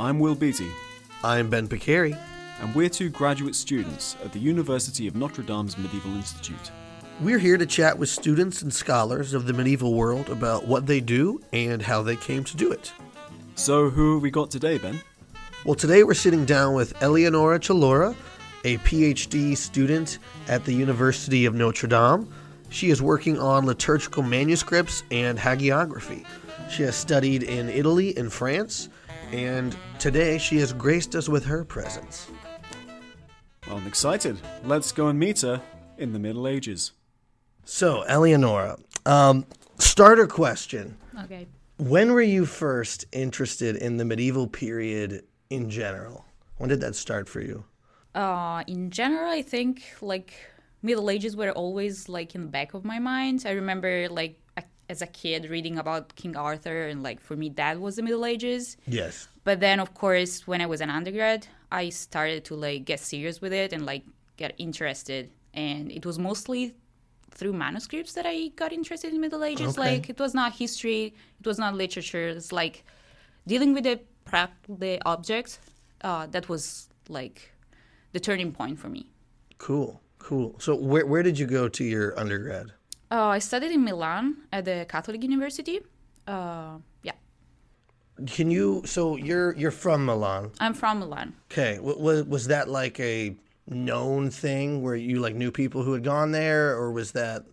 I'm Will Beatty, I'm Ben Picari. and we're two graduate students at the University of Notre Dame's Medieval Institute. We're here to chat with students and scholars of the medieval world about what they do and how they came to do it. So, who have we got today, Ben? Well, today we're sitting down with Eleonora Celora, a PhD student at the University of Notre Dame. She is working on liturgical manuscripts and hagiography. She has studied in Italy and France, and today she has graced us with her presence. Well, I'm excited. Let's go and meet her in the Middle Ages. So, Eleonora, um, starter question. Okay. When were you first interested in the medieval period in general? When did that start for you? Uh, in general, I think like Middle Ages were always like in the back of my mind. I remember like a, as a kid reading about King Arthur, and like for me that was the Middle Ages. Yes. But then, of course, when I was an undergrad, I started to like get serious with it and like get interested. And it was mostly through manuscripts that I got interested in Middle Ages. Okay. Like it was not history, it was not literature. It's like dealing with the the objects. Uh, that was like the turning point for me. Cool. Cool. So, where, where did you go to your undergrad? Uh, I studied in Milan at the Catholic University. Uh, yeah, Can you? So you're you're from Milan. I'm from Milan. Okay. Was was that like a known thing where you like knew people who had gone there, or was that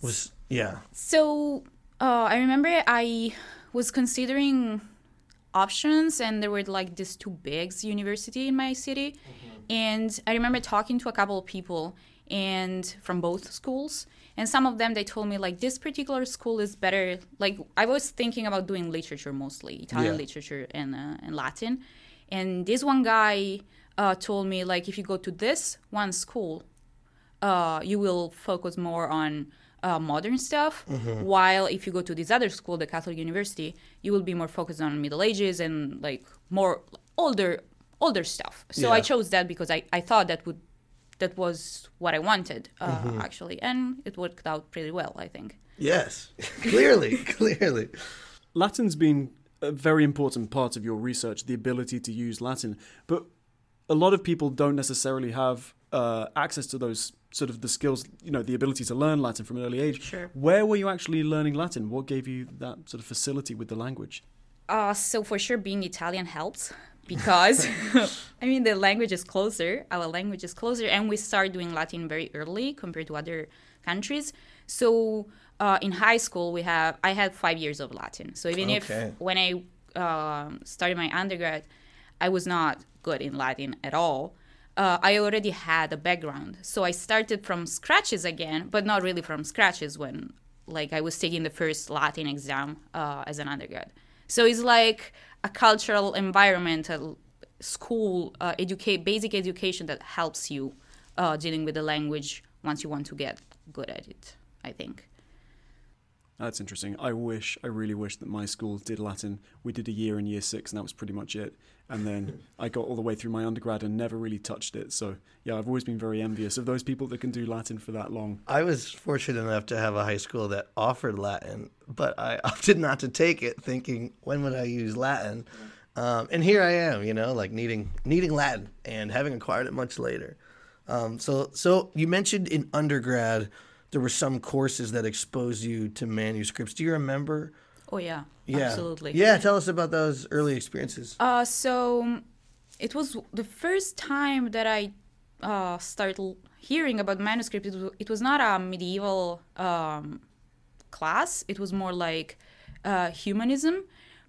was yeah? So uh, I remember I was considering options, and there were like these two big university in my city, and I remember talking to a couple of people and from both schools, and some of them they told me like this particular school is better. Like I was thinking about doing literature mostly, Italian Yeah. literature and uh, and Latin, and this one guy uh, told me like if you go to this one school, uh, you will focus more on uh, modern stuff. While if you go to this other school, the Catholic University, you will be more focused on Middle Ages and like more older older stuff. So I chose that because I, I thought that would that was what I wanted uh, actually, and it worked out pretty well. I think. Yes. clearly, clearly. Latin's been a very important part of your research, the ability to use Latin. But a lot of people don't necessarily have uh, access to those sort of the skills, you know, the ability to learn Latin from an early age. Sure. Where were you actually learning Latin? What gave you that sort of facility with the language? Uh, so for sure, being Italian helps because I mean the language is closer. Our language is closer, and we start doing Latin very early compared to other countries. So uh, in high school, we have I had five years of Latin. So even Okay. if when I um started my undergrad, I was not good in Latin at all. Uh, I already had a background, so I started from scratches again, but not really from scratches when like I was taking the first Latin exam uh, as an undergrad. So it's like a cultural environment, a school, uh, educate basic education that helps you uh, dealing with the language once you want to get good at it. I think. That's interesting. I wish, I really wish that my school did Latin. We did a year in year six, and that was pretty much it. And then I got all the way through my undergrad and never really touched it. So, yeah, I've always been very envious of those people that can do Latin for that long. I was fortunate enough to have a high school that offered Latin, but I opted not to take it, thinking, when would I use Latin? Um, and here I am, you know, like needing needing Latin and having acquired it much later. Um, so, so you mentioned in undergrad there were some courses that exposed you to manuscripts. Do you remember? Oh yeah, Yeah, absolutely. Yeah, tell us about those early experiences. Uh, so it was the first time that I uh, started hearing about manuscript. It was, it was not a medieval um, class. It was more like uh, humanism.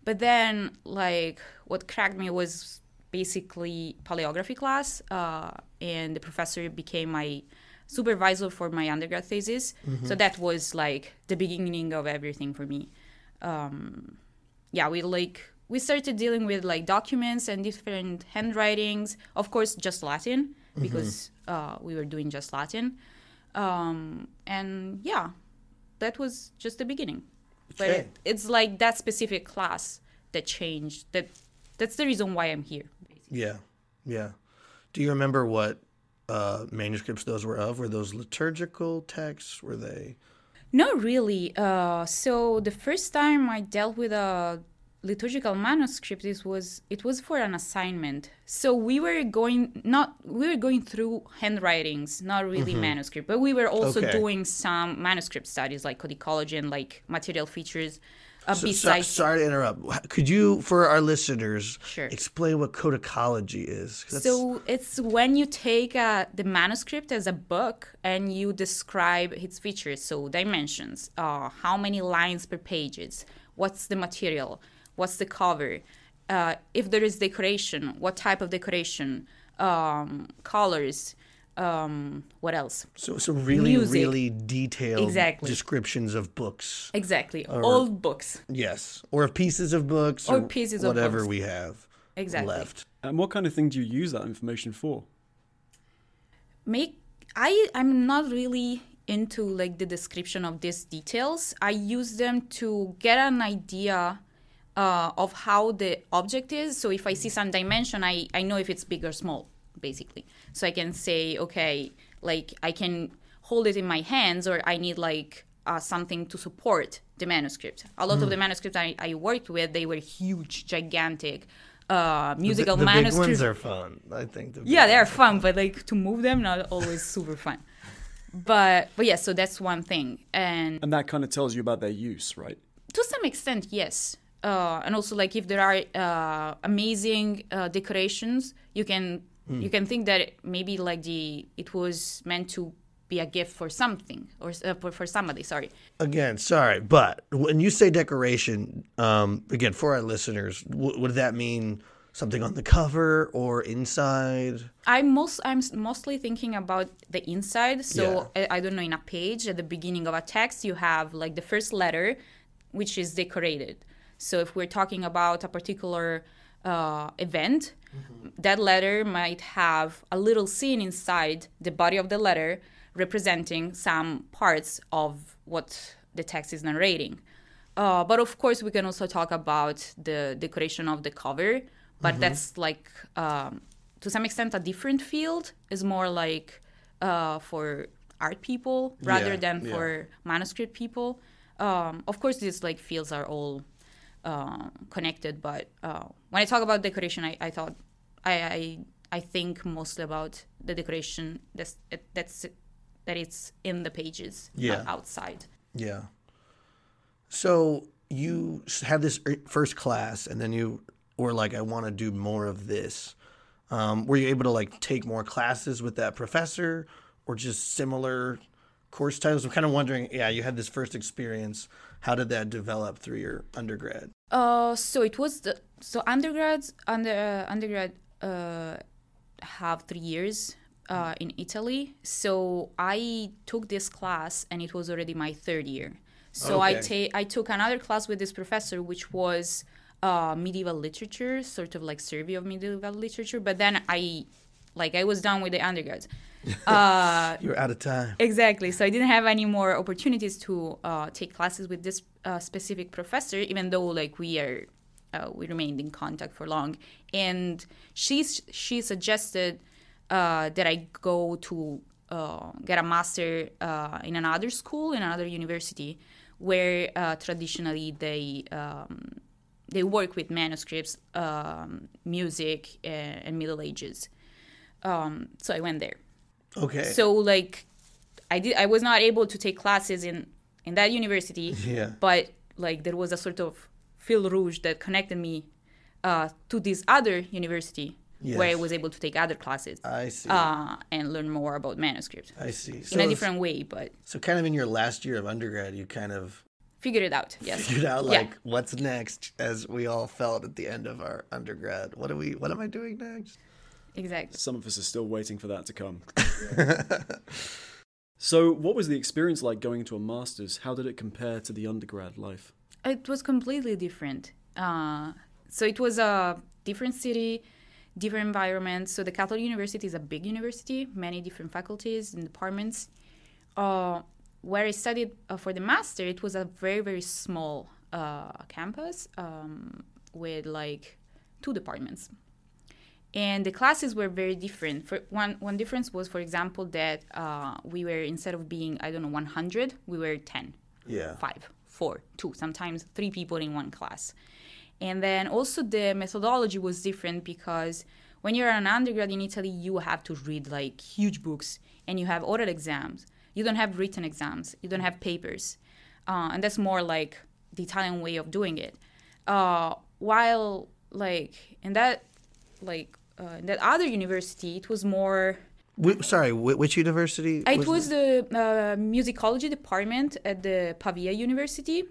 But then, like, what cracked me was basically paleography class, uh, and the professor became my supervisor for my undergrad thesis. So that was like the beginning of everything for me. Um, yeah, we like we started dealing with like documents and different handwritings. Of course, just Latin because uh, we were doing just Latin. Um, and yeah, that was just the beginning. But it, it's like that specific class that changed. That that's the reason why I'm here. Yeah, yeah. Do you remember what uh, manuscripts those were of? Were those liturgical texts? Were they? Not really. Uh, so the first time I dealt with a liturgical manuscript it was it was for an assignment so we were going not we were going through handwritings not really manuscript but we were also Okay. doing some manuscript studies like codicology and like material features uh, So- so- sorry to interrupt. Could you, for our listeners, Sure. explain what codicology is? So it's when you take uh, the manuscript as a book and you describe its features, so dimensions, uh, how many lines per pages, what's the material, what's the cover, uh, if there is decoration, what type of decoration, um, colors, um, what else? so, so really, music. really detailed Exactly. descriptions of books. Exactly, old books. Yes, or of pieces of books, Or pieces of whatever books. we have Exactly. left. And what kind of thing do you use that information for? make i i'm not really into like the description of these details i use them to get an idea uh, of how the object is so if i see some dimension i i know if it's big or small basically so i can say okay like i can hold it in my hands or i need like uh, something to support the manuscript a lot of the manuscripts I, I worked with they were huge gigantic uh, musical the, the big manuscripts ones are fun. I think. The yeah they are fun but like to move them not always super fun but but yeah so that's one thing and And that kind of tells you about their use, right? to some extent yes uh, and also like if there are uh, amazing uh, decorations you can you can think that maybe like the it was meant to be a gift for something or uh, for, for somebody sorry Again, sorry, but when you say decoration, um, again for our listeners, w- would that mean something on the cover or inside? I'm most I'm mostly thinking about the inside. So I, I don't know in a page at the beginning of a text you have like the first letter, which is decorated. So if we're talking about a particular uh, event, that letter might have a little scene inside the body of the letter representing some parts of what the text is narrating. Uh, but of course, we can also talk about the decoration of the cover, but that's like um, to some extent a different field. Is more like uh, for art people rather Yeah, than yeah. for manuscript people. Um, of course, these like fields are all uh, connected, but uh, when I talk about decoration, I, I thought I, I I think mostly about the decoration that's that's that it's in the pages, Yeah. not outside. Yeah. So you had this first class, and then you were like, "I want to do more of this." Um, were you able to like take more classes with that professor, or just similar course titles? I'm kind of wondering. Yeah, you had this first experience. How did that develop through your undergrad? Uh, so it was the so undergrads under uh, undergrad uh, have three years uh, in Italy. So I took this class, and it was already my third year. So I Okay. ta- I took another class with this professor, which was uh, medieval literature, sort of like survey of medieval literature. But then I, like, I was done with the undergrads. Uh, You're out of time. Exactly. So I didn't have any more opportunities to uh, take classes with this uh, specific professor, even though like we are, uh, we remained in contact for long. And she she suggested uh, that I go to uh, get a master uh, in another school in another university, where uh, traditionally they um, they work with manuscripts, um, music, and, and Middle Ages. Um, so I went there Okay. so like i did i was not able to take classes in in that university Yeah. but like there was a sort of fil rouge that connected me uh, to this other university where i was able to take other classes I see. uh, and learn more about manuscript I see. So, in a different way but so kind of in your last year of undergrad, you kind of figured it out yes figured out Yeah. like what's next, as we all felt at the end of our undergrad. What are we? What am I doing next? Exactly Some of us are still waiting for that to come. so, what was the experience like going into a master's? How did it compare to the undergrad life? it was completely different. Uh, so it was a different city, different environment. So the Catholic University is a big university, many different faculties and departments. Uh, where I studied uh, for the master, it was a very very small uh, campus um, with like two departments, and the classes were very different. For one one difference was, for example, that uh, we were instead of being I don't know 100, we were 10 Yeah. five, four, two, sometimes three people in one class. And then also the methodology was different because when you're an undergrad in Italy, you have to read like huge books and you have oral exams. You don't have written exams. You don't have papers, uh, and that's more like the Italian way of doing it. Uh, while like in that like uh, that other university, it was more sorry, wh- which university? it was the uh, musicology department at the Pavia University.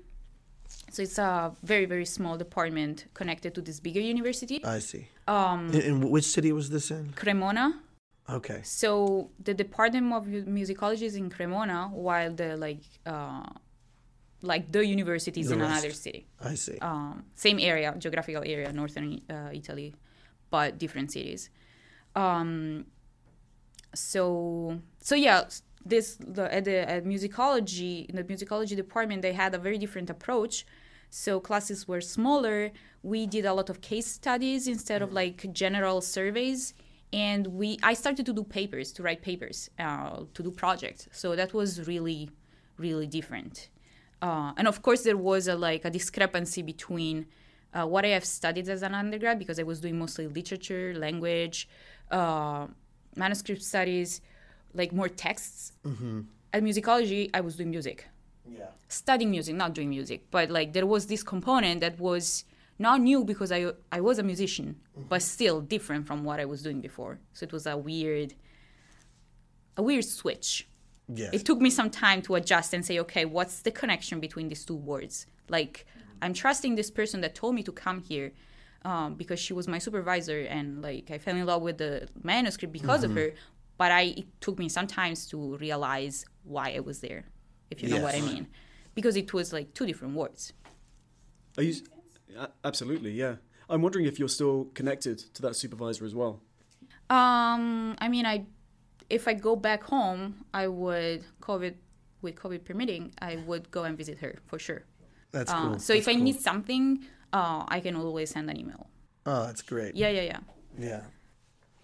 So it's a very very small department connected to this bigger university, I see. Um, in, in which city was this in? Cremona. Okay. So the department of musicology is in Cremona, while the like uh, like the university is The in rest. another city. I see. Um, same area, geographical area, northern uh, Italy, but different cities. Um, so so yeah, this the at the at musicology in the musicology department they had a very different approach. So classes were smaller. We did a lot of case studies instead of like general surveys, and we I started to do papers, to write papers, uh, to do projects. So that was really really different. Uh, and of course, there was a like a discrepancy between uh, what I have studied as an undergrad because I was doing mostly literature, language, uh, manuscript studies, like more texts. At musicology, I was doing music, Yeah. studying music, not doing music. But like there was this component that was not new because I I was a musician, but still different from what I was doing before. So it was a weird, a weird switch Yes. it took me some time to adjust and say, okay, what's the connection between these two words? Like, I'm trusting this person that told me to come here um, because she was my supervisor, and like I fell in love with the manuscript because of her. But I it took me some times to realize why I was there, if you know what I mean, because it was like two different words. Are you? Absolutely, yeah. I'm wondering if you're still connected to that supervisor as well. Um, I mean, I if I go back home, I would COVID with COVID permitting, I would go and visit her for sure. That's Uh, cool. so if I need something, uh, I can always send an email. Oh, that's great. Yeah, yeah, yeah. Yeah.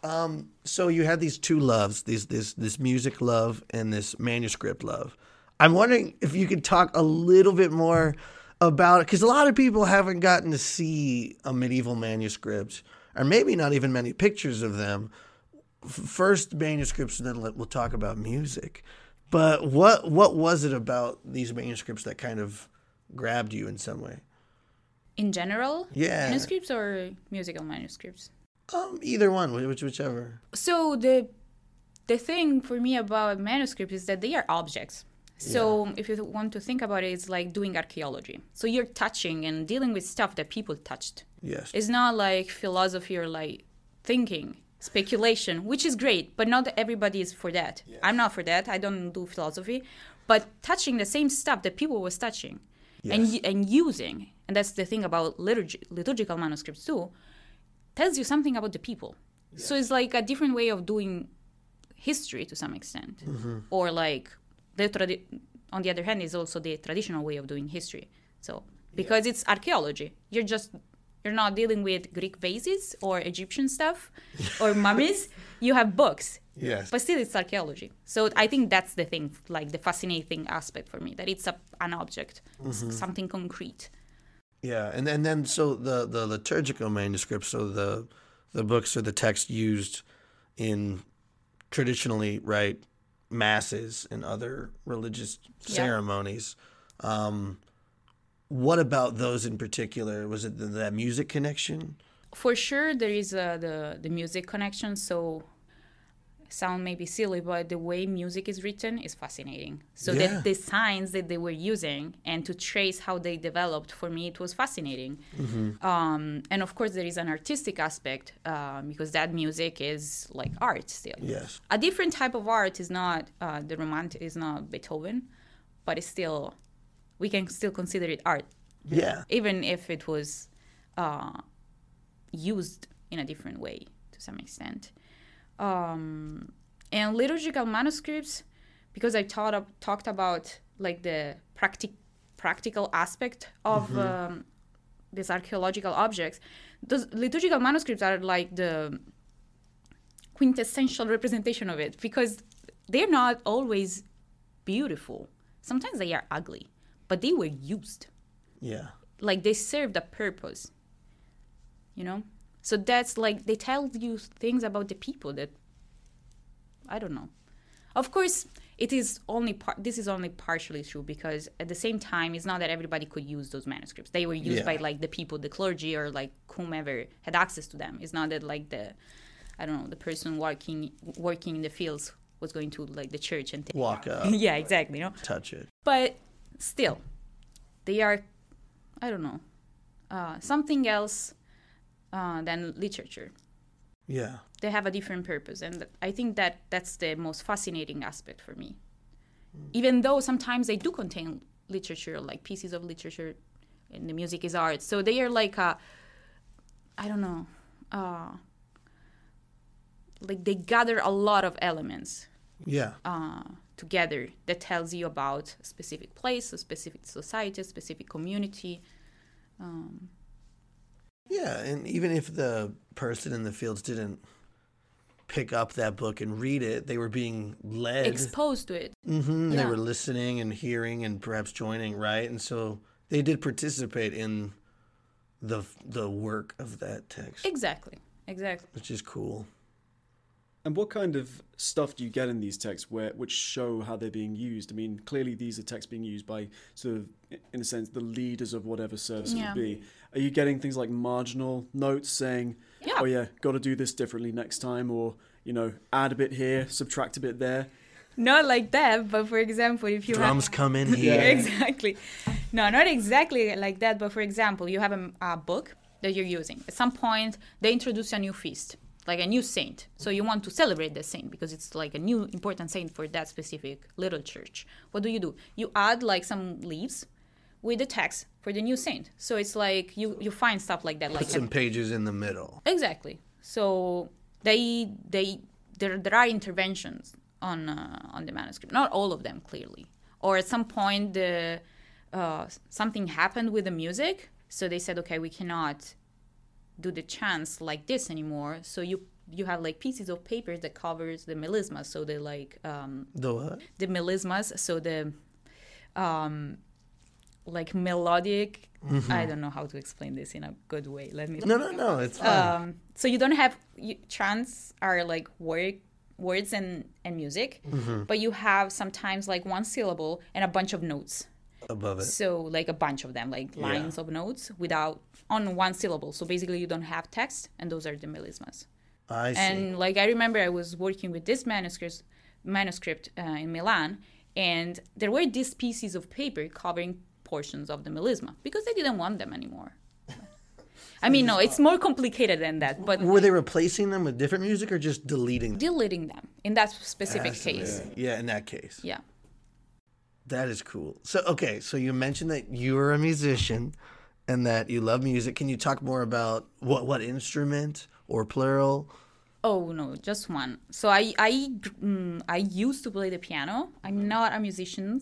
Um, so you had these two loves, these this this music love and this manuscript love. I'm wondering if you could talk a little bit more about it because a lot of people haven't gotten to see a medieval manuscript, or maybe not even many pictures of them. First manuscripts, and then let, we'll talk about music. But what what was it about these manuscripts that kind of grabbed you in some way? In general, Yeah. manuscripts or musical manuscripts. Um, either one, which whichever. So the the thing for me about manuscripts is that they are objects. So if you want to think about it, it's like doing archaeology. So you're touching and dealing with stuff that people touched. Yes. It's not like philosophy or like thinking, speculation, which is great, but not everybody is for that. I'm not for that. I don't do philosophy, but touching the same stuff that people was touching Yes. and using, and that's the thing about liturgy, liturgical manuscripts too, tells you something about the people. So it's like a different way of doing history to some extent, mm-hmm. or like the tradi- on the other hand is also the traditional way of doing history. So because it's archaeology, you're just you're not dealing with Greek vases or Egyptian stuff or mummies. You have books, Yes. but still it's archaeology. So I think that's the thing, like the fascinating aspect for me, that it's a, an object, s- something concrete. Yeah, and and then so the the liturgical manuscripts, so the the books or the text used in traditionally right masses and other religious Yeah. ceremonies. Um, what about those in particular? Was it the, that music connection? For sure, there is uh, the the music connection. So sound maybe silly, but the way music is written is fascinating. So Yeah. that the signs that they were using and to trace how they developed for me, it was fascinating. Um, and of course, there is an artistic aspect um, because that music is like art still. Yes. A different type of art is not uh, the romantic is not Beethoven, but it's still we can still consider it art Yeah. even if it was uh, used in a different way to some extent. Um, and liturgical manuscripts, because I taught up, talked about like the practic- practical aspect of um, these archaeological objects, those liturgical manuscripts are like the quintessential representation of it because they're not always beautiful. Sometimes they are ugly, but they were used. Yeah. like they served a purpose you know? So that's like they tell you things about the people that i don't know. Of course it is only par- this is only partially true because at the same time it's not that everybody could use those manuscripts. They were used Yeah. by like the people the clergy or like whomever had access to them. It's not that like the i don't know the person working working in the fields was going to like the church and take Walk up, yeah exactly you know? Touch it. but still they are i don't know uh, something else uh, than literature Yeah. they have a different purpose and i think that that's the most fascinating aspect for me even though sometimes they do contain literature like pieces of literature and the music is art so they are like a i don't know uh, like they gather a lot of elements Yeah. uh, together that tells you about a specific place, a specific society, a specific community. Um, Yeah, and even if the person in the fields didn't pick up that book and read it, they were being led. exposed to it. hmm They were listening and hearing and perhaps joining, right? And so they did participate in the the work of that text, Exactly. Exactly. which is cool. And what kind of stuff do you get in these texts where which show how they're being used? I mean, clearly these are texts being used by sort of, in a sense, the leaders of whatever service it would be. Are you getting things like marginal notes saying, Yeah. "Oh yeah, got to do this differently next time," or you know, add a bit here, subtract a bit there? Not like that, but for example, if you Drums have come in yeah, here. exactly. No, not exactly like that. But for example, you have a, a book that you're using. At some point, they introduce a new feast, like a new saint. So you want to celebrate the saint because it's like a new important saint for that specific little church. What do you do? You add like some leaves with the text for the new saint. So it's like you you find stuff like that, like Put some pages in the middle. Exactly. So they they there there are interventions on uh, on the manuscript. Not all of them clearly. Or at some point the uh, something happened with the music, so they said, okay, we cannot do the chants like this anymore. So you you have like pieces of paper that covers the melisma, so the like um, The what? the melismas, so the um, like melodic. I don't know how to explain this in a good way. Let me No, no, no. It's fine. um, so you don't have you, chants are like word words and and music but you have sometimes like one syllable and a bunch of notes above it. so like a bunch of them like Yeah. lines of notes without on one syllable so basically you don't have text and those are the melismas I see. and like i remember i was working with this manuscript manuscript uh, in milan and there were these pieces of paper covering portions of the melisma because they didn't want them anymore i mean no it's more complicated than that but Were they replacing them with different music or just deleting them? deleting them in that specific case Yeah, in that case. yeah That is cool. So, okay, so you mentioned that you are a musician and that you love music. Can you talk more about what what instrument or plural? Oh no, just one. So I I mm, I used to play the piano. I'm not a musician.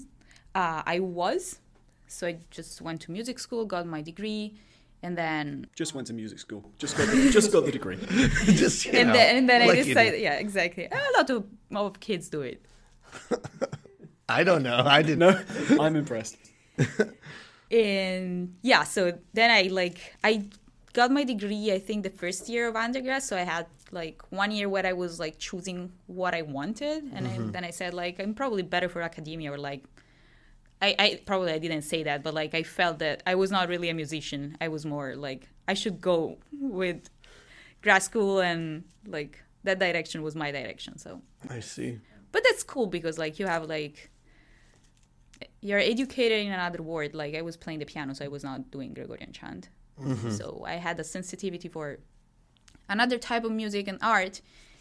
Uh, I was, so I just went to music school, got my degree, and then Just went to music school. Just got the, just got the degree. just and know, then and then like I decided, yeah, exactly. A lot of of kids do it. I don't know. I didn't. No, I'm impressed. and yeah so then i like i got my degree i think the first year of undergrad so i had like one year where i was like choosing what i wanted and I, mm-hmm. then i said like i'm probably better for academia or like I, I probably i didn't say that but like i felt that i was not really a musician i was more like i should go with grad school and like that direction was my direction so I see. but that's cool because like you have like you're educated in another world. like i was playing the piano so i was not doing gregorian chant so i had a sensitivity for another type of music and art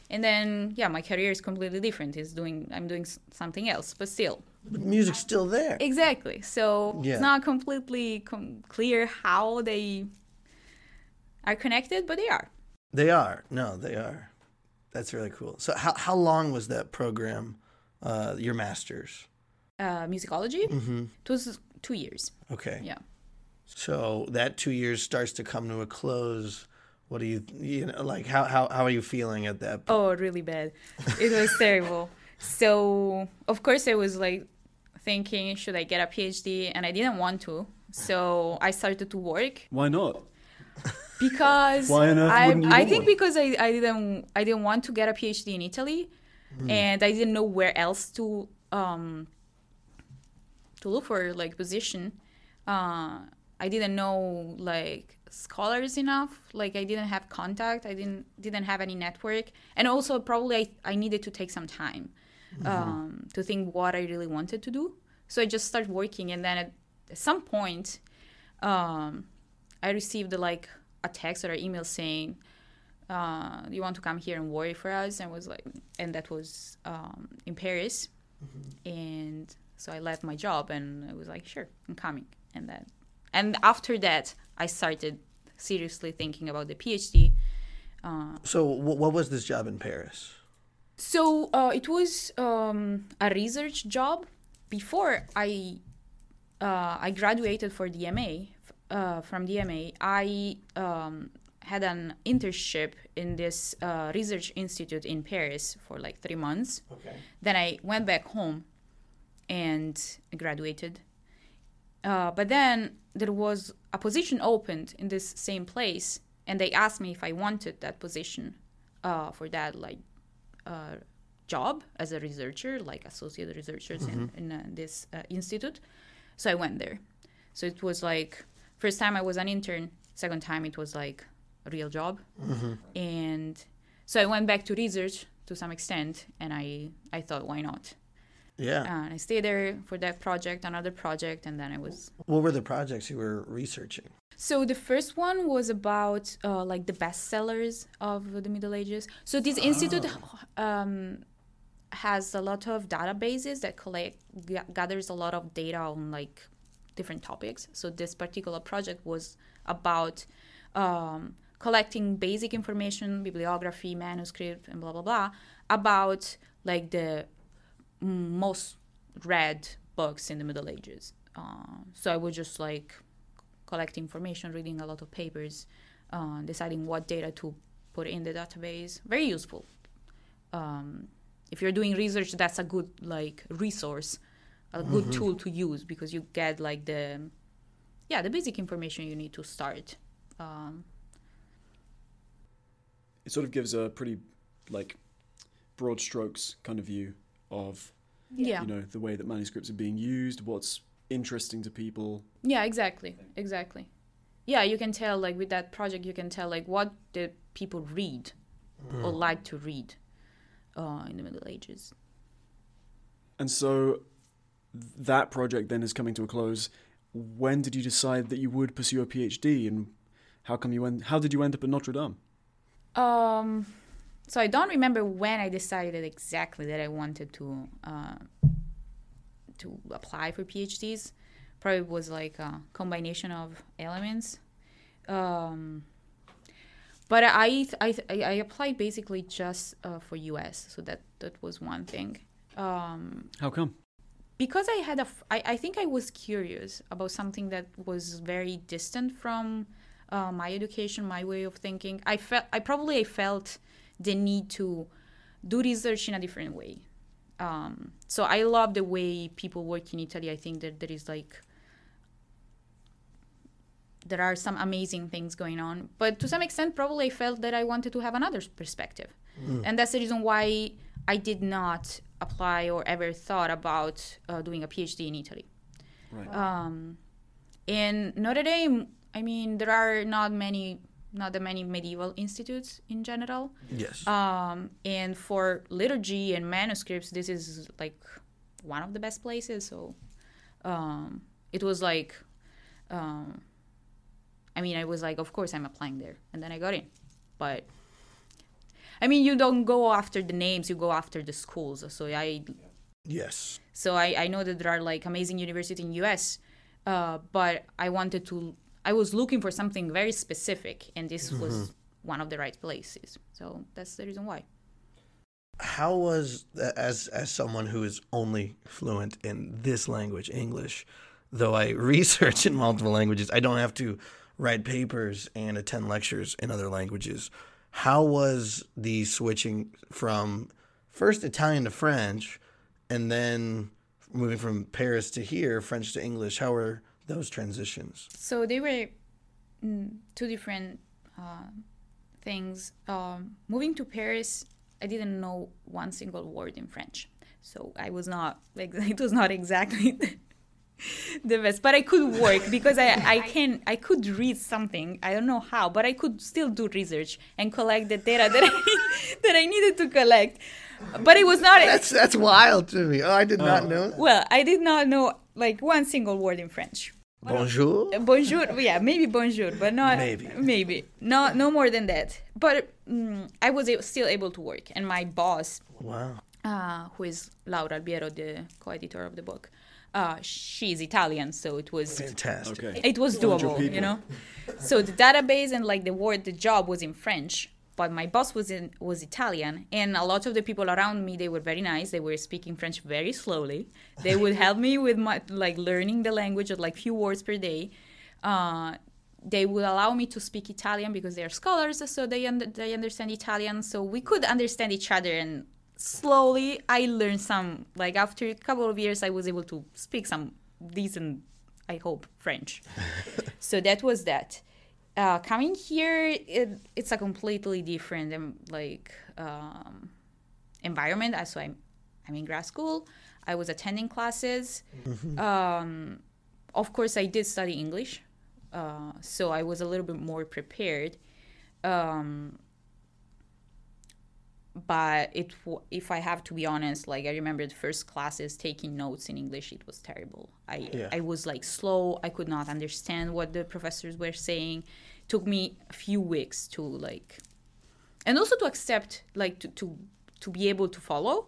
and then yeah my career is completely different is doing i'm doing something else but still But music's still there. exactly so Yeah. it's not completely com- clear how they are connected but they are They are. No, they are. That's really cool. So, how how long was that program? Uh, your master's. Uh, musicology Mm-hmm. it was two years Okay. yeah So that two years starts to come to a close. What do you you know like how how how are you feeling at that? point? Oh, really bad. It was terrible. So, of course, I was like thinking, should I get a PhD? And I didn't want to. So, I started to work. Why not? because Why on earth I, wouldn't you I think because I, I didn't I didn't want to get a PhD in Italy, Hmm. and I didn't know where else to um to look for like position. Uh, I didn't know like scholars enough. Like I didn't have contact. I didn't didn't have any network, and also probably I, I needed to take some time um, to think what I really wanted to do. So I just started working, and then at, at some point, um, I received like a text or an email saying, uh, "You want to come here and work for us?" And I was like, and that was um, in Paris, and so I left my job and I was like, "Sure, I'm coming." And then, and after that, I started seriously thinking about the PhD. So, wh- what was this job in Paris? So uh, it was um, a research job. Before I uh, I graduated for DMA uh, from DMA, I um, had an internship in this uh, research institute in Paris for like three months. Okay. Then I went back home and graduated. Uh, but then there was a position opened in this same place, and they asked me if I wanted that position uh, for that like uh, job as a researcher, like associate researchers in, in uh, this uh, institute. So I went there. So it was like first time I was an intern, second time it was like a real job, and so I went back to research to some extent, and I I thought why not. Yeah. And I stayed there for that project, another project, and then I was. What were the projects you were researching? So the first one was about uh, like the bestsellers of the Middle Ages. So this institute um, has a lot of databases that collect ga- gathers a lot of data on like different topics. So this particular project was about um, collecting basic information, bibliography, manuscript, and blah blah blah about like the most read books in the Middle Ages. Uh, so I would just like collect information, reading a lot of papers, uh, deciding what data to put in the database. Very useful. Um, if you're doing research, that's a good like resource, a good tool to use because you get like the yeah the basic information you need to start. Um, It sort of gives a pretty like broad strokes kind of view of yeah. you know the way that manuscripts are being used, what's interesting to people. Yeah, exactly. Exactly. Yeah, you can tell like with that project you can tell like what the people read or like to read uh, in the Middle Ages. And so that project then is coming to a close. When did you decide that you would pursue a PhD, and how come you end? How did you end up at Notre Dame? Um, so I don't remember when I decided exactly that I wanted to uh, to apply for PhDs. Probably was like a combination of elements. Um, but I, I I applied basically just uh, for US, so that that was one thing. Um, How come? because I had a, f- I, I think I was curious about something that was very distant from uh, my education, my way of thinking. I felt, I probably felt the need to do research in a different way. Um, so I love the way people work in Italy. I think that there is like, there are some amazing things going on. But to some extent, probably I felt that I wanted to have another perspective. And that's the reason why I did not apply or ever thought about uh, doing a PhD in Italy. Right. Um, in Notre Dame, I mean, there are not many, not that many medieval institutes in general. Yes. Um, and for liturgy and manuscripts, this is like one of the best places. So um, it was like, um, I mean, I was like, of course I'm applying there. And then I got in. But I mean, you don't go after the names, you go after the schools. So I yes. so I, I know that there are like amazing universities in US, uh, but I wanted to I was looking for something very specific, and this mm-hmm. was one of the right places. So that's the reason why. How was as as someone who is only fluent in this language, English, though I research in multiple languages, I don't have to write papers and attend lectures in other languages. How was the switching from first Italian to French and then moving from Paris to here, French to English? How were those transitions? So they were mm, two different uh, things. Um, moving to Paris, I didn't know one single word in French, so I was not like it was not exactly the best. But I could work because I I can I could read something. I don't know how, but I could still do research and collect the data that I that I needed to collect. But it was not. That's that's wild to me. Oh, I did not know. that. Well, I did not know like one single word in French. Bonjour. Bonjour, yeah, maybe bonjour, but not Maybe. maybe no no more than that. But mm, I was a- still able to work, and my boss, Wow. uh, who is Laura Albiero, the co-editor of the book, uh, she's Italian, so it was Fantastic. Okay. it was doable, you know. So the database and like the word, the job was in French, but my boss was in was Italian, and a lot of the people around me they were very nice. They were speaking French very slowly. They would help me with my like learning the language of like few words per day. Uh, they would allow me to speak Italian because they are scholars, so they un- they understand Italian. So we could understand each other, and slowly I learned some. Like after a couple of years, I was able to speak some decent, I hope, French. so that was that. Uh, coming here, it, it's a completely different um, like um, environment. So I'm I'm in grad school. I was attending classes. Um, of course, I did study English, uh, so I was a little bit more prepared. Um, but it, w- if I have to be honest, like I remember the first classes taking notes in English, it was terrible. I Yeah. I was like slow. I could not understand what the professors were saying. Took me a few weeks to like, and also to accept like to to to be able to follow,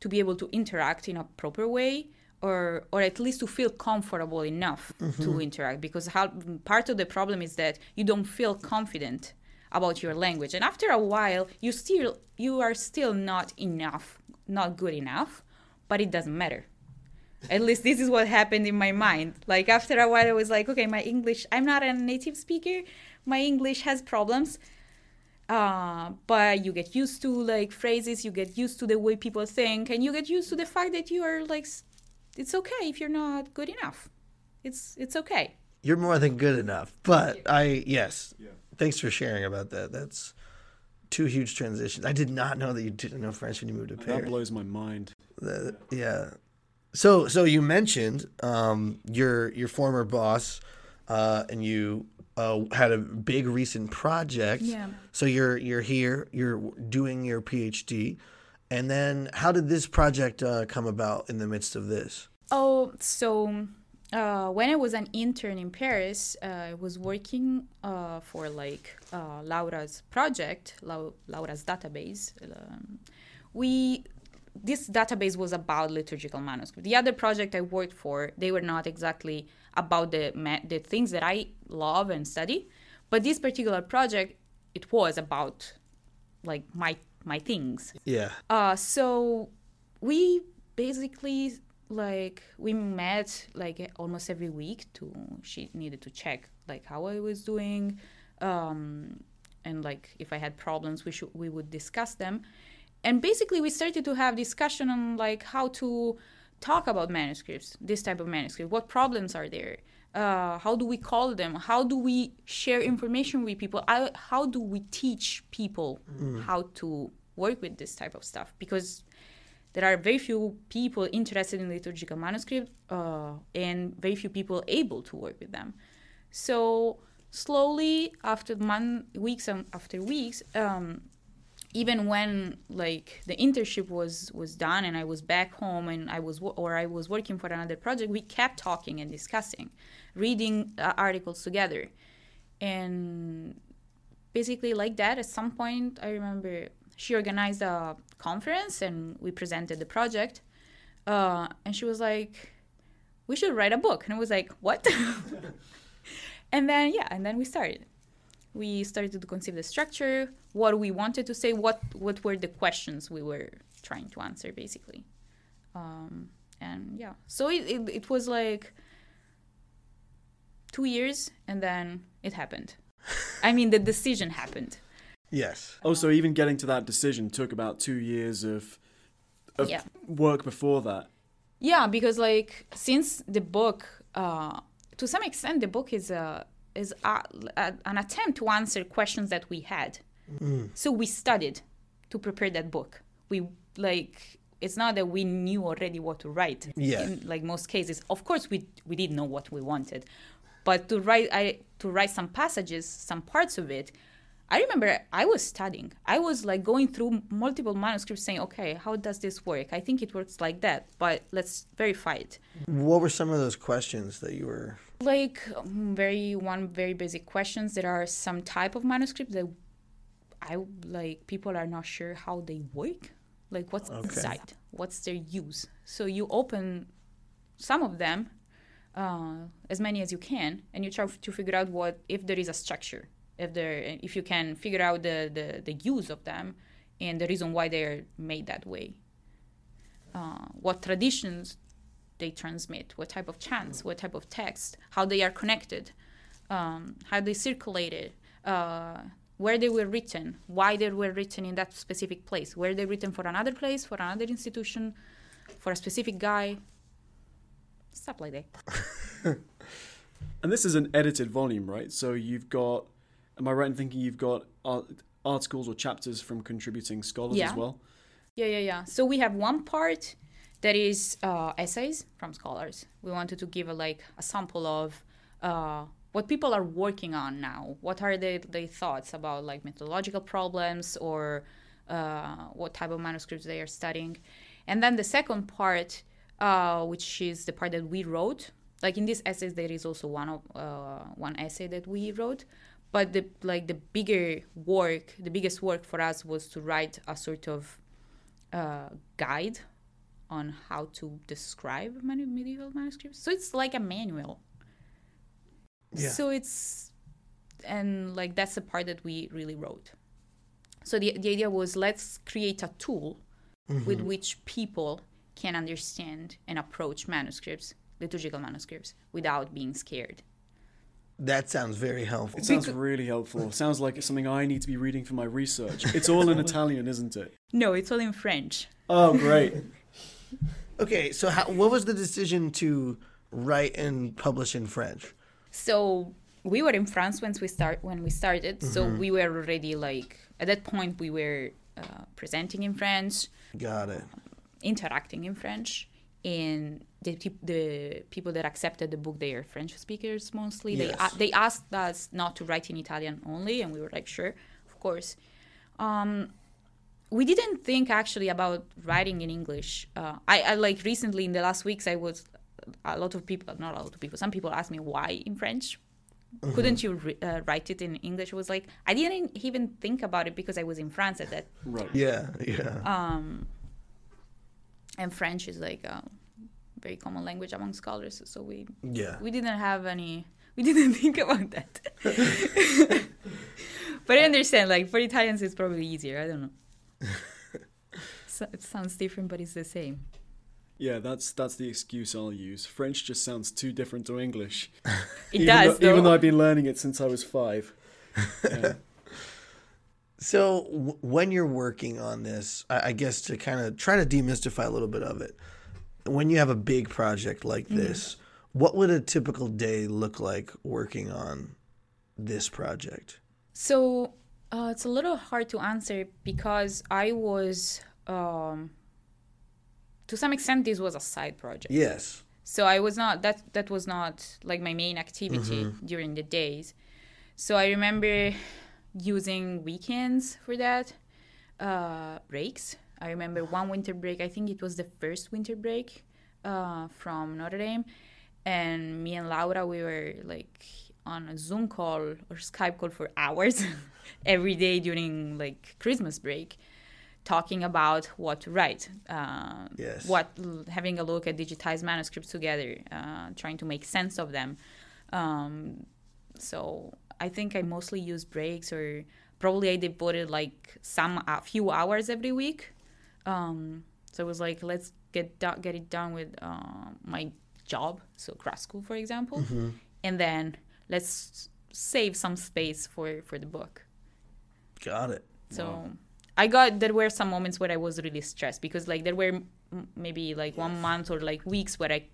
to be able to interact in a proper way. Or, or at least to feel comfortable enough to mm-hmm. interact because how, part of the problem is that you don't feel confident about your language and after a while you still you are still not enough not good enough but it doesn't matter at least this is what happened in my mind like after a while i was like okay my english i'm not a native speaker my english has problems uh, but you get used to like phrases you get used to the way people think and you get used to the fact that you are like, it's okay if you're not good enough it's it's okay You're more than good enough. But I yes. Thanks for sharing about that. That's two huge transitions. I did not know that you didn't know French when you moved to Paris. That blows my mind. The- yeah. So so you mentioned um, your your former boss, uh, and you uh, had a big recent project. Yeah. So you're you're here. You're doing your PhD, and then how did this project uh, come about in the midst of this? Oh, so uh, when I was an intern in Paris, uh, I was working uh, for like uh, Laura's project, Lau- Laura's database. Um, we this database was about liturgical manuscript. The other project I worked for, they were not exactly about the the things that I love and study, but this particular project, it was about like my my things. Yeah. Uh, so we basically like we met like almost every week to she needed to check like how I was doing, um, and like if I had problems we should we would discuss them, and basically we started to have discussion on like how to talk about manuscripts, this type of manuscript, what problems are there. Uh, how do we call them? How do we share information with people? I, how do we teach people how to work with this type of stuff? Because there are very few people interested in liturgical manuscript uh, and very few people able to work with them. So slowly, after month, weeks and after weeks, um, even when like the internship was was done and I was back home and I was or I was working for another project, we kept talking and discussing, reading uh, articles together, and basically like that. At some point, I remember she organized a conference and we presented the project, uh, and she was like, "We should write a book," and I was like, "What?" and then yeah, and then we started we started to conceive the structure, what we wanted to say, what what were the questions we were trying to answer, basically. Um, and yeah, so it, it, it was like two years, and then it happened. I mean, the decision happened. Yes. Oh, so even getting to that decision took about two years of of Yeah. work before that. Yeah, because like since the book, uh, to some extent, the book is a is a, a, an attempt to answer questions that we had. Mm. So we studied to prepare that book. We like it's not that we knew already what to write. Yeah. In like most cases, of course we we did know what we wanted, but to write I to write some passages, some parts of it. I remember I was studying. I was like going through multiple manuscripts saying, okay, how does this work? I think it works like that, but let's verify it. What were some of those questions that you were? Like um, very one very basic questions. There are some type of manuscript that i like people are not sure how they work. Like what's Okay. inside what's their use? So you open some of them uh, as many as you can and you try to figure out what if there is a structure if there if you can figure out the the, the use of them and the reason why they're made that way. Uh, what traditions they transmit, what type of chants, what type of text, how they are connected, um, how they circulated, uh, where they were written, why they were written in that specific place, where they written for another place, for another institution, for a specific guy, stuff like that. And this is an edited volume, right? So you've got, am I right in thinking you've got art, articles or chapters from contributing scholars Yeah. as well? Yeah, yeah, yeah. So we have one part that is uh, essays from scholars. We wanted to give a, like a sample of uh, what people are working on now. What are their, their thoughts about like methodological problems or uh, what type of manuscripts they are studying. And then the second part, uh, which is the part that we wrote. Like in these essays, there is also one of uh, one essay that we wrote. But the like the bigger work, the biggest work for us was to write a sort of uh, guide on how to describe manu- medieval manuscripts. So it's like a manual. Yeah. So it's and like that's the part that we really wrote. So the the idea was let's create a tool mm-hmm. with which people can understand and approach manuscripts, liturgical manuscripts, without being scared. That sounds very helpful. It sounds really helpful. Sounds like it's something I need to be reading for my research. It's all in Italian, isn't it? No, it's all in French. Oh, great. Okay, so how, what was the decision to write and publish in French? so we were in France when we start when we started. So Mm-hmm. we were already like at that point we were uh, presenting in French, Got it. interacting in French, and the the people that accepted the book they are French speakers mostly. They Yes. a- they asked us not to write in Italian only, and we were like, sure, of course. Um, we didn't think actually about writing in English. Uh, I, I like recently in the last weeks I was a lot of people not a lot of people some people asked me why in French couldn't you re- uh, write it in English? I was like I didn't even think about it because I was in France at that Right. Yeah, yeah. um, and French is like a very common language among scholars. So we yeah. we didn't have any. We didn't think about that. but I understand. Like for Italians, it's probably easier. I don't know. so, it sounds different, but it's the same. Yeah, that's that's the excuse I'll use. French just sounds too different to English. It even does, Though, even though. though I've been learning it since I was five. Yeah. So w- when you're working on this, I, I guess to kind of try to demystify a little bit of it, when you have a big project like Mm-hmm. this, what would a typical day look like working on this project? So uh, it's a little hard to answer because I was, um, to some extent, this was a side project. Yes. so i was not that that was not like my main activity during the days. So i remember using weekends for that uh, breaks. I remember one winter break i think it was the first winter break uh, from notre dame. And me and laura we were like on a zoom call or skype call for hours every day during like christmas break talking about what to write uh, Yes. what having a look at digitized manuscripts together, uh, trying to make sense of them. Um, so I think I mostly use breaks, or probably I devoted like some a few hours every week. Um, so it was like let's get do- get it done with uh, my job, so grad school, for example, and then let's save some space for for the book. Got it. So I got there were some moments where I was really stressed because like there were m- maybe like one month or like weeks where I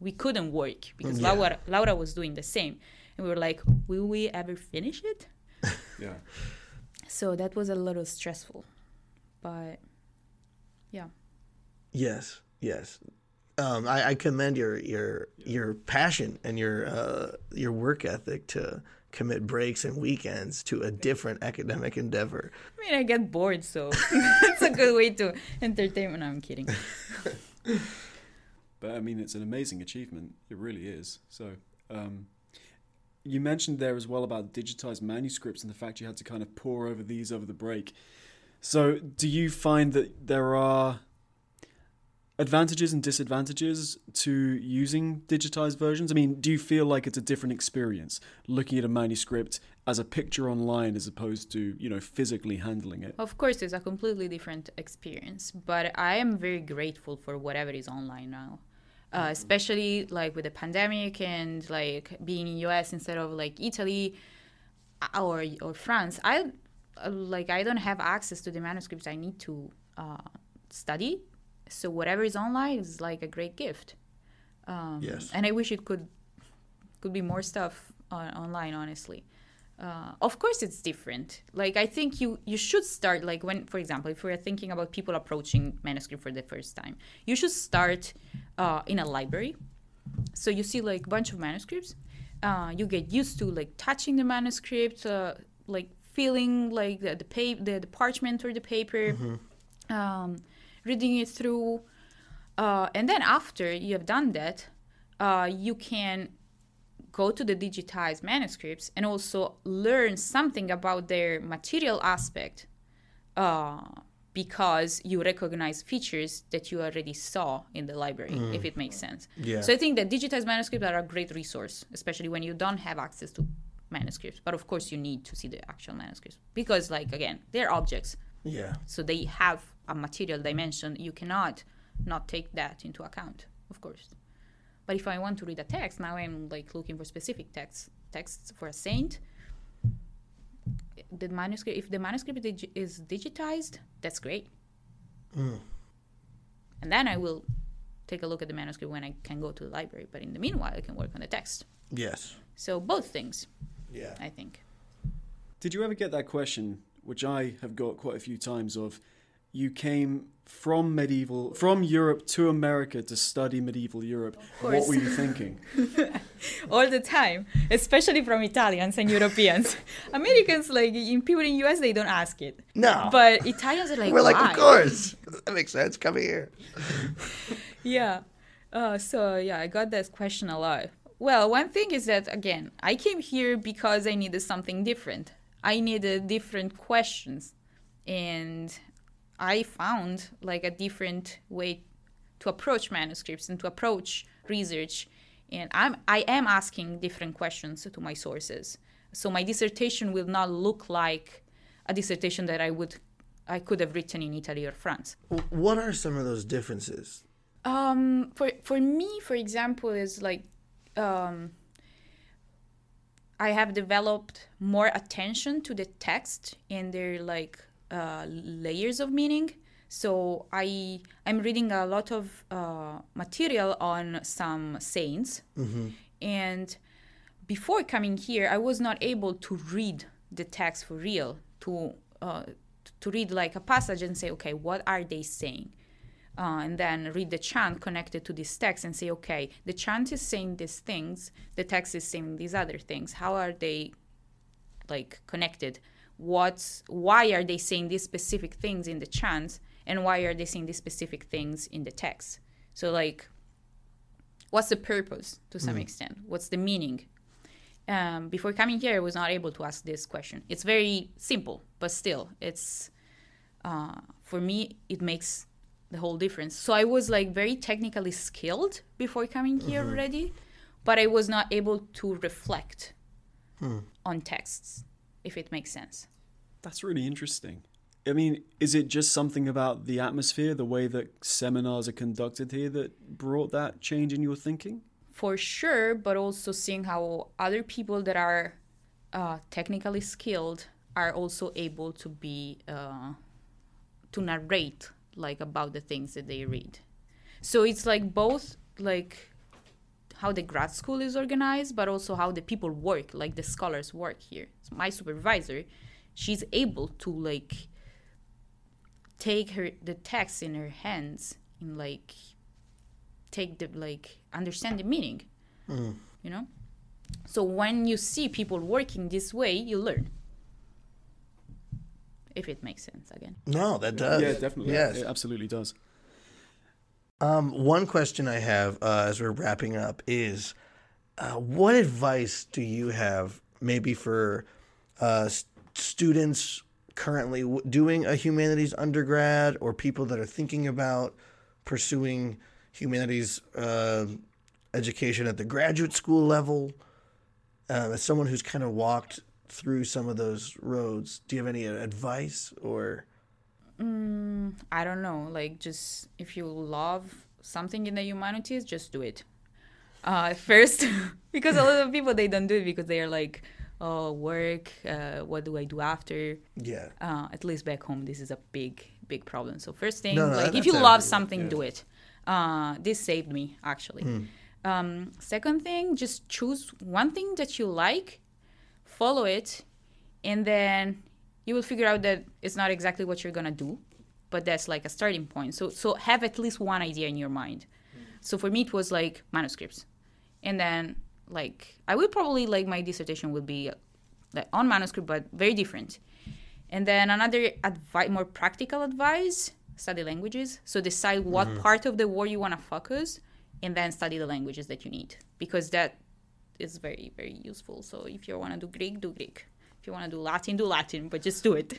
we couldn't work because Yeah. Laura Laura was doing the same, and we were like, will we ever finish it? Yeah. So that was a little stressful, but yeah. Yes, yes. Um, I, I commend your your your passion and your uh, your work ethic to commit breaks and weekends to a different academic endeavor. I mean, I get bored, so it's a good way to entertain. me. No, I'm kidding. But I mean, it's an amazing achievement. It really is. So, um, you mentioned there as well about digitized manuscripts and the fact you had to kind of pour over these over the break. So, do you find that there are advantages and disadvantages to using digitized versions? I mean, do you feel like it's a different experience looking at a manuscript as a picture online as opposed to, you know, physically handling it? Of course, it's a completely different experience, but I am very grateful for whatever is online now. Uh, especially like with the pandemic and like being in US instead of like Italy uh, or or France. I uh, like I don't have access to the manuscripts I need to uh, study, so whatever is online is like a great gift. Um, Yes. and I wish it could could be more stuff on, online. Honestly, uh, of course it's different. Like I think you you should start like when, for example, if we're thinking about people approaching manuscript for the first time, you should start uh, in a library. So you see like a bunch of manuscripts. Uh, you get used to like touching the manuscript, uh, like feeling like the the, pa- the the parchment or the paper, um, reading it through, uh, and then after you have done that, uh, you can go to the digitized manuscripts and also learn something about their material aspect uh, because you recognize features that you already saw in the library, if it makes sense. Yeah. So I think that digitized manuscripts are a great resource, especially when you don't have access to manuscripts. But of course, you need to see the actual manuscripts because, like, again, they're objects. Yeah. So they have a material mm-hmm. dimension. You cannot not take that into account, of course. But if I want to read a text, now I'm like looking for specific texts, texts for a saint. The manuscript, if the manuscript dig- is digitized, that's great. Mm. And then I will take a look at the manuscript when I can go to the library. But in the meanwhile, I can work on the text. Yes. So both things, Yeah. I think. Did you ever get that question, which I have got quite a few times, of you came from medieval, from Europe to America to study medieval Europe. What were you thinking? all the time, especially from Italians and Europeans. Americans, like in people in US, they don't ask it. No. But Italians are like, We're like, why? of course. That makes sense. Come here. Yeah. Uh, so yeah, I got that question a lot. Well, one thing is that again, I came here because I needed something different. I needed different questions, and I found like a different way to approach manuscripts and to approach research. And I'm I am asking different questions to my sources. So my dissertation will not look like a dissertation that I would I could have written in Italy or France. What are some of those differences? Um, for for me, for example, is like um, I have developed more attention to the text and their like uh, layers of meaning. So I I'm reading a lot of uh, material on some saints, and before coming here, I was not able to read the text for real to uh, to read like a passage and say, okay, what are they saying? uh, and then read the chant connected to this text and say, okay, the chant is saying these things, the text is saying these other things. How are they like connected? What's why are they saying these specific things in the chant, and why are they saying these specific things in the text? So like, what's the purpose to some extent? What's the meaning? Um, before coming here, I was not able to ask this question. It's very simple, but still, it's uh, for me it makes the whole difference. So I was like very technically skilled before coming here already, but I was not able to reflect on texts, if it makes sense. That's really interesting. I mean, is it just something about the atmosphere, the way that seminars are conducted here, that brought that change in your thinking? For sure, but also seeing how other people that are uh, technically skilled are also able to be uh, to narrate like about the things that they read. So it's like both like how the grad school is organized, but also how the people work, like the scholars work here. So my supervisor, she's able to like take her the text in her hands and like take the like understand the meaning. Hmm. You know? So when you see people working this way, you learn. If it makes sense again. No, that does. yeah, definitely. Yes. It absolutely does. Um, one question I have uh, as we're wrapping up is, uh, what advice do you have, maybe for uh, s- students currently w- doing a humanities undergrad, or people that are thinking about pursuing humanities uh, education at the graduate school level? Uh, as someone who's kind of walked through some of those roads, do you have any advice or? I don't know. Like, just if you love something in the humanities, just do it. Uh, first, because a lot of people they don't do it because they are like, oh, work. Uh, what do I do after? Yeah. Uh, at least back home, this is a big, big problem. So first thing, No, no, like if you love something, do it. Uh, this saved me actually. Um, second thing, just choose one thing that you like, follow it, and then you will figure out that it's not exactly what you're gonna do, but that's like a starting point. So so have at least one idea in your mind. Mm. So for me, it was like manuscripts, and then like I will probably like my dissertation will be like on manuscript, but very different. And then another advice, more practical advice: study languages. So decide what mm-hmm. part of the war you want to focus, and then study the languages that you need because that is very very useful. So if you want to do Greek, do Greek. If you want to do Latin, do Latin, but just do it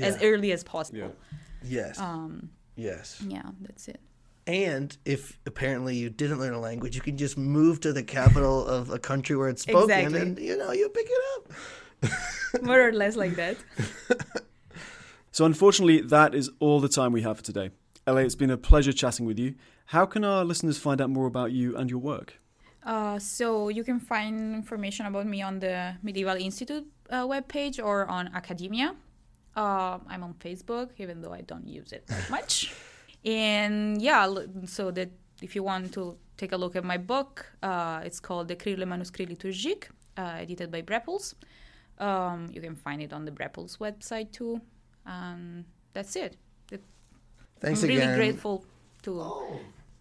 as early as possible. Yes. Um, yes. yeah, that's it. And if apparently you didn't learn a language, you can just move to the capital of a country where it's spoken, Exactly. and you know you pick it up. More or less like that. So, unfortunately, that is all the time we have for today. LA, it's been a pleasure chatting with you. How can our listeners find out more about you and your work? Uh, so you can find information about me on the Medieval Institute uh, webpage or on academia. Uh, I'm on Facebook, even though I don't use it that much. and yeah, so that if you want to take a look at my book, uh, it's called Décrire le manuscrit liturgique, uh, edited by Brepols. Um, you can find it on the Brepols website too. Um, that's it. It- Thanks I'm really grateful to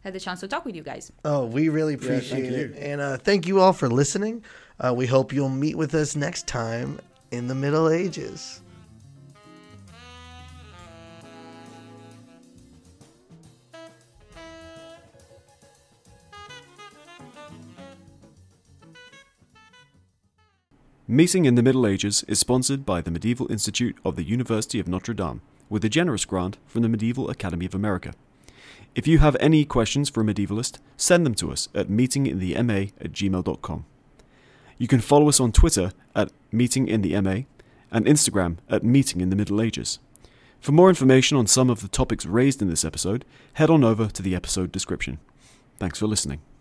have the chance to talk with you guys. Oh, we really thank appreciate it, you. and uh, thank you all for listening. Uh, we hope you'll meet with us next time in the Middle Ages. Meeting in the Middle Ages is sponsored by the Medieval Institute of the University of Notre Dame with a generous grant from the Medieval Academy of America. If you have any questions for a medievalist, send them to us at meetinginthema at gmail.com. You can follow us on Twitter at meetinginthema and Instagram at Meeting in the Middle Ages. For more information on some of the topics raised in this episode, head on over to the episode description. Thanks for listening.